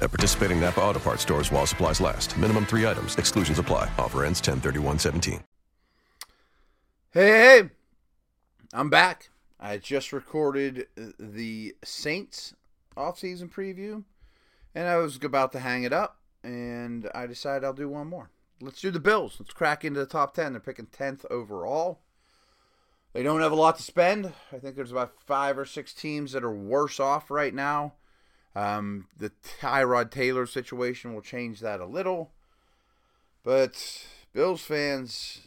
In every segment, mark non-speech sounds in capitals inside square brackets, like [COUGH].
At participating Napa Auto Parts stores while supplies last. Minimum three items. Exclusions apply. Offer ends 10 17 Hey, hey, hey, I'm back. I just recorded the Saints offseason preview, and I was about to hang it up, and I decided I'll do one more. Let's do the Bills. Let's crack into the top 10. They're picking 10th overall. They don't have a lot to spend. I think there's about five or six teams that are worse off right now. Um, the Tyrod Taylor situation will change that a little. But Bills fans,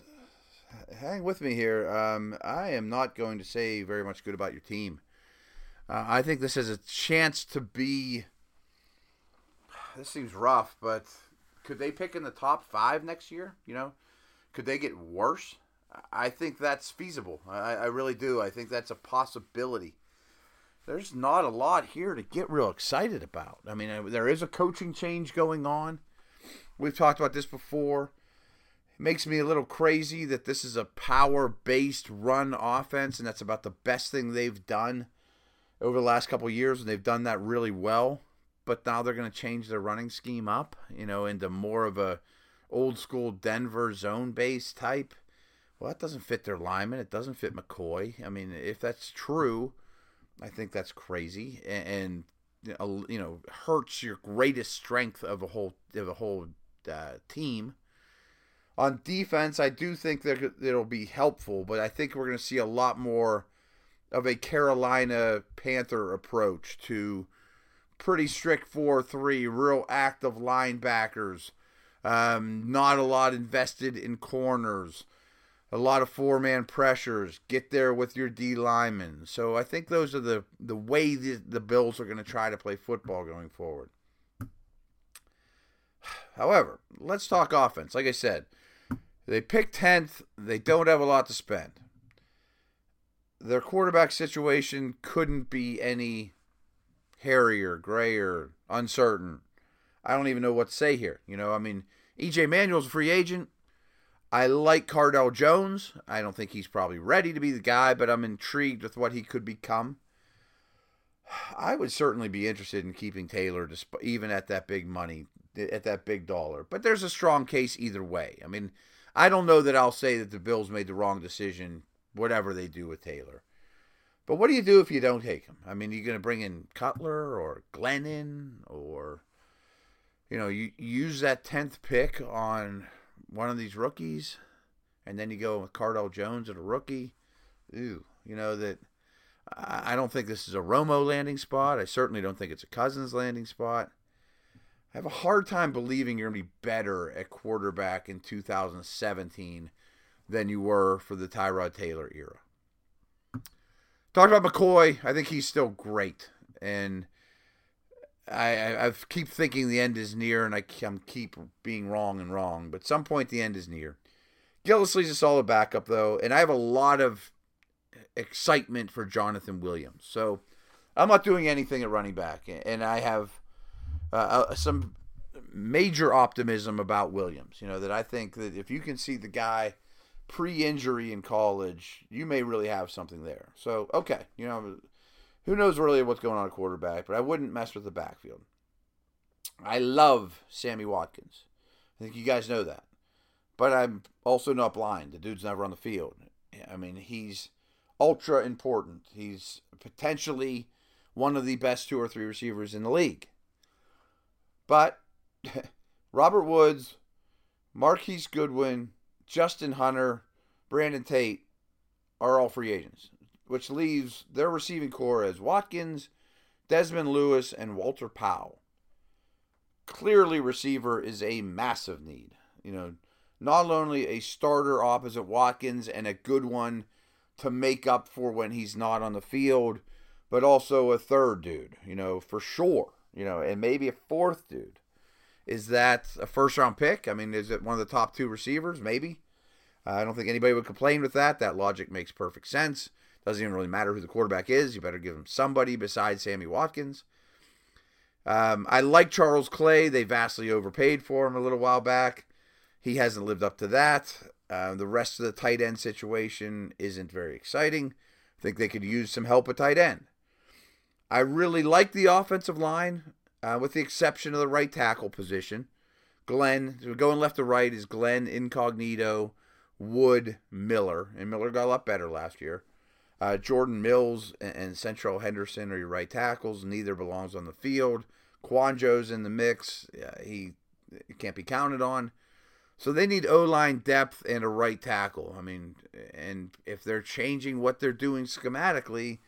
hang with me here. Um, I am not going to say very much good about your team. Uh, I think this is a chance to be. This seems rough, but could they pick in the top five next year? You know, could they get worse? I think that's feasible. I, I really do. I think that's a possibility. There's not a lot here to get real excited about. I mean, uh, there is a coaching change going on. We've talked about this before. It makes me a little crazy that this is a power based run offense, and that's about the best thing they've done over the last couple years, and they've done that really well. But now they're going to change their running scheme up, you know, into more of a old school Denver zone based type. Well, that doesn't fit their lineman. It doesn't fit McCoy. I mean, if that's true, I think that's crazy, and, and you know hurts your greatest strength of a whole of a whole uh, team. On defense, I do think that it'll be helpful, but I think we're going to see a lot more of a Carolina Panther approach to pretty strict 4 3, real active linebackers, um, not a lot invested in corners a lot of four man pressures. Get there with your D linemen. So I think those are the the way the, the Bills are going to try to play football going forward. [SIGHS] However, let's talk offense. Like I said, they picked 10th. They don't have a lot to spend. Their quarterback situation couldn't be any hairier, grayer, uncertain. I don't even know what to say here. You know, I mean, EJ Manuel's a free agent. I like Cardale Jones. I don't think he's probably ready to be the guy, but I'm intrigued with what he could become. [SIGHS] I would certainly be interested in keeping Taylor, even at that big money, at that big dollar. But there's a strong case either way. I mean, I don't know that I'll say that the Bills made the wrong decision, whatever they do with Taylor. But what do you do if you don't take him? I mean, you're going to bring in Cutler or Glennon or, you know, you use that 10th pick on one of these rookies, and then you go with Cardale Jones and a rookie. Ooh, you know that. I don't think this is a Romo landing spot. I certainly don't think it's a Cousins landing spot. I have a hard time believing you're going to be better at quarterback in 2017 than you were for the Tyrod Taylor era. Talked about McCoy. I think he's still great, and I, I keep thinking the end is near, and I am keep being wrong and wrong. But some point the end is near. Gillislee's a solid backup though, and I have a lot of excitement for Jonathan Williams. So I'm not doing anything at running back, and I have uh, uh, some major optimism about Williams. You know that I think that if you can see the guy pre-injury in college, you may really have something there. So okay, you know who knows really what's going on at quarterback, but I wouldn't mess with the backfield. I love Sammy Watkins. I think you guys know that. But I'm also not blind. The dude's never on the field. I mean, he's ultra important. He's potentially one of the best two or three receivers in the league. But [LAUGHS] Robert Woods, Marquise Goodwin, Justin Hunter, Brandon Tate are all free agents which leaves their receiving core as Watkins, Dezmin Lewis, and Walter Powell. Clearly, receiver is a massive need. You know, not only a starter opposite Watkins and a good one to make up for when he's not on the field, but also a third dude, you know, for sure, you know, and maybe a fourth dude. Is that a first round pick? I mean, is it one of the top two receivers? Maybe. I don't think anybody would complain with that. That logic makes perfect sense. Doesn't even really matter who the quarterback is. You better give him somebody besides Sammy Watkins. Um, I like Charles Clay. They vastly overpaid for him a little while back. He hasn't lived up to that. Uh, the rest of the tight end situation isn't very exciting. I think they could use some help at tight end. I really like the offensive line, uh, with the exception of the right tackle position. Glenn, going left to right is Glenn Incognito, Wood, Miller, and Miller got a lot better last year. Uh, Jordan Mills and, and Seantrel Henderson are your right tackles. Neither belongs on the field. Kouandjio's in the mix. He, he can't be counted on. So they need O line depth and a right tackle. I mean, and if they're changing what they're doing schematically,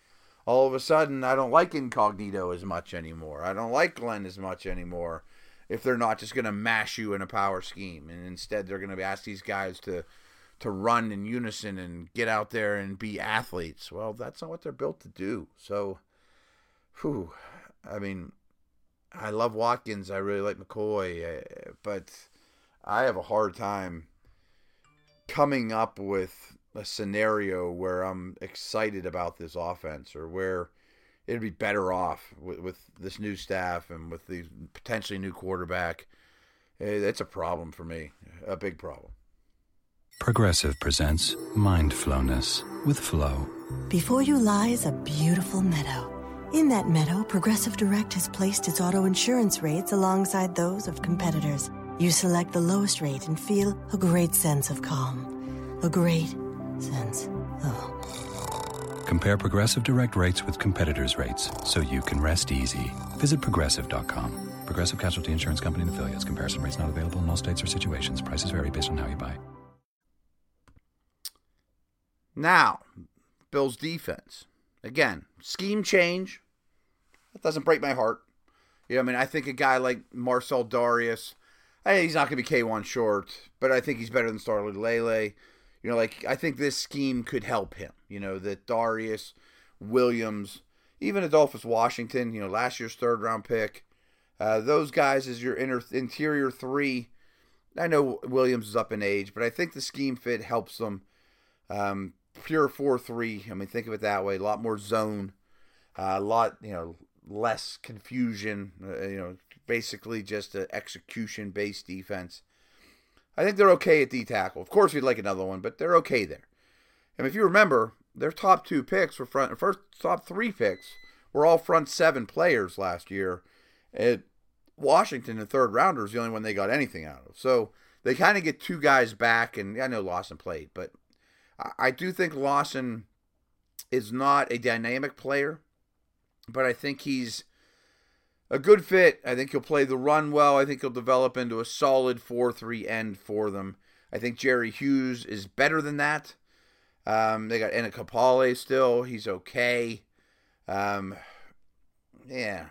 all of a sudden I don't like Incognito as much anymore. I don't like Glenn as much anymore. If they're not just going to mash you in a power scheme, and instead they're going to ask these guys to to run in unison and get out there and be athletes. Well, that's not what they're built to do. So, whew, I mean, I love Watkins. I really like McCoy, uh, but I have a hard time coming up with a scenario where I'm excited about this offense or where it'd be better off with, with this new staff and with the potentially new quarterback. It's a problem for me, a big problem. Progressive presents Mindfulness with Flow. Before you lies a beautiful meadow. In that meadow, Progressive Direct has placed its auto insurance rates alongside those of competitors. You select the lowest rate and feel a great sense of calm. A great sense of. Compare Progressive Direct rates with competitors' rates so you can rest easy. Visit progressive.com. Progressive Casualty Insurance Company and affiliates. Comparison rates not available in all states or situations. Prices vary based on how you buy. Now, Bills defense. Again, scheme change. That doesn't break my heart. You know, I mean, I think a guy like Marcell Dareus, hey, he's not going to be Kawann Short, but I think he's better than Star Lotulelei. You know, like, I think this scheme could help him. You know, that Dareus, Williams, even Adolphus Washington, you know, last year's third round pick, uh, those guys as your inner, interior three. I know Williams is up in age, but I think the scheme fit helps them. Um, pure four three. I mean, think of it that way. A lot more zone, uh, a lot you know less confusion. Uh, you know, basically just an execution based defense. I think they're okay at D tackle. Of course, we'd like another one, but they're okay there. And if you remember, their top two picks were front. First top three picks were all front seven players last year. At Washington, the third rounder, is the only one they got anything out of. So they kind of get two guys back, and I know Lawson played, but I do think Lawson is not a dynamic player, but I think he's a good fit. I think he'll play the run well. I think he'll develop into a solid 4 3 end for them. I think Jerry Hughes is better than that. Um, they got Enemkpali still. He's okay. Um, yeah.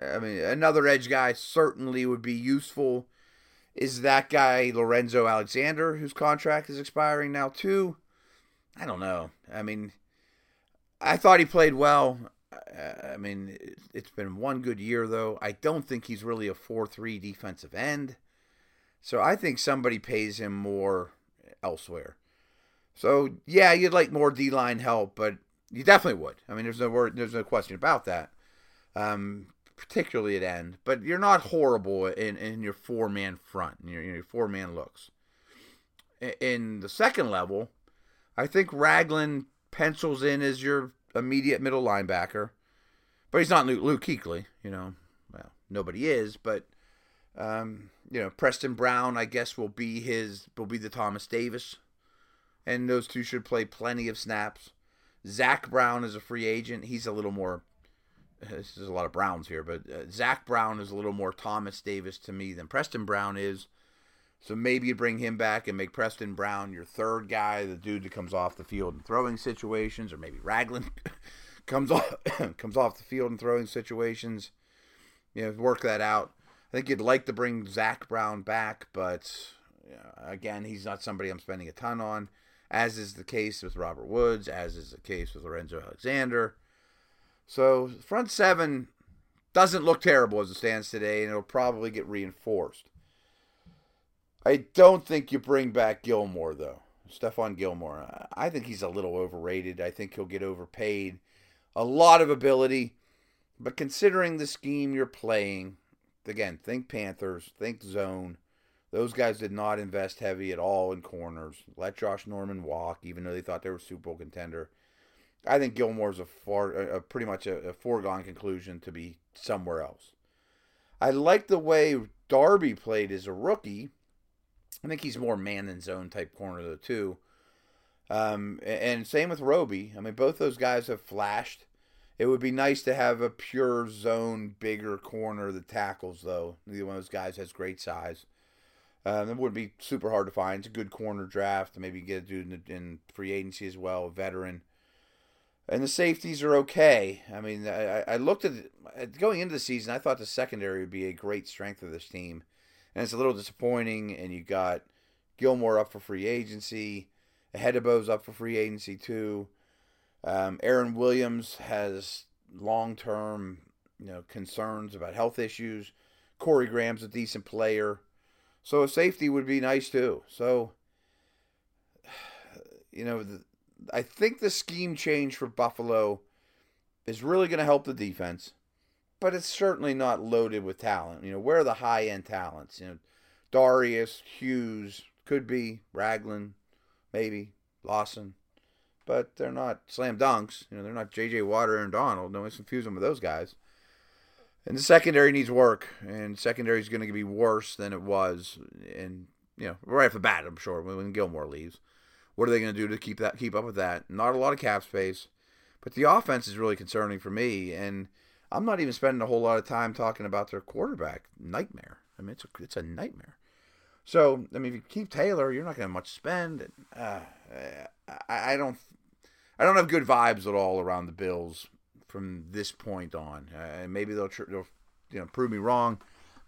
I mean, another edge guy certainly would be useful. Is that guy Lorenzo Alexander, whose contract is expiring now, too? I don't know. I mean, I thought he played well. I mean, it's been one good year, though. I don't think he's really a 4 3 defensive end. So I think somebody pays him more elsewhere. So, yeah, you'd like more D line help, but you definitely would. I mean, there's no word, there's no question about that, um, particularly at end. But you're not horrible in, in your four man front, in your, your four man looks. In the second level, I think Ragland pencils in as your immediate middle linebacker, but he's not Luke, Luke Kuechly. You know, well, nobody is, but um, you know, Preston Brown, I guess, will be his will be the Thomas Davis, and those two should play plenty of snaps. Zach Brown is a free agent. He's a little more. There's a lot of Browns here, but uh, Zach Brown is a little more Thomas Davis to me than Preston Brown is. So maybe you bring him back and make Preston Brown your third guy, the dude that comes off the field in throwing situations, or maybe Ragland [LAUGHS] comes off [COUGHS] comes off the field in throwing situations. You know, work that out. I think you'd like to bring Zach Brown back, but you know, again, he's not somebody I'm spending a ton on, as is the case with Robert Woods, as is the case with Lorenzo Alexander. So front seven doesn't look terrible as it stands today, and it'll probably get reinforced. I don't think you bring back Gilmore though. Stephon Gilmore. I think he's a little overrated. I think he'll get overpaid. A lot of ability, but considering the scheme you're playing, again, think Panthers, think zone. Those guys did not invest heavy at all in corners. Let Josh Norman walk, even though they thought they were Super Bowl contender. I think Gilmore's a far, a, pretty much a, a foregone conclusion to be somewhere else. I like the way Darby played as a rookie. I think he's more man than zone type corner though too. Um, and same with Robey. I mean, both those guys have flashed. It would be nice to have a pure zone, bigger corner that tackles though. Neither one of those guys has great size. Um, it would be super hard to find. It's a good corner draft. Maybe get a dude in, in free agency as well, a veteran. And the safeties are okay. I mean, I, I looked at going into the season. I thought the secondary would be a great strength of this team, and it's a little disappointing. And you got Gilmore up for free agency, Ehedebo's up for free agency too. Um, Aaron Williams has long-term, you know, concerns about health issues. Corey Graham's a decent player. So a safety would be nice too. So, [SIGHS] you know, the, I think the scheme change for Buffalo is really going to help the defense, but it's certainly not loaded with talent. You know, where are the high end talents? You know, Dareus, Hughes, could be Ragland, maybe Lawson, but they're not slam dunks. You know, they're not J.J. Watt and Donald. No one's confuse them with those guys. And the secondary needs work, and secondary is going to be worse than it was. And you know, right off the bat, I'm sure when Gilmore leaves, what are they going to do to keep that keep up with that? Not a lot of cap space, but the offense is really concerning for me. And I'm not even spending a whole lot of time talking about their quarterback nightmare. I mean, it's a, it's a nightmare. So I mean, if you keep Taylor, you're not going to much spend. Uh, I, I don't I don't have good vibes at all around the Bills from this point on. Uh, and maybe they'll, they'll you know prove me wrong,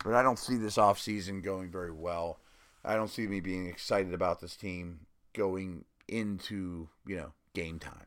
but I don't see this offseason going very well. I don't see me being excited about this team going into you know game time.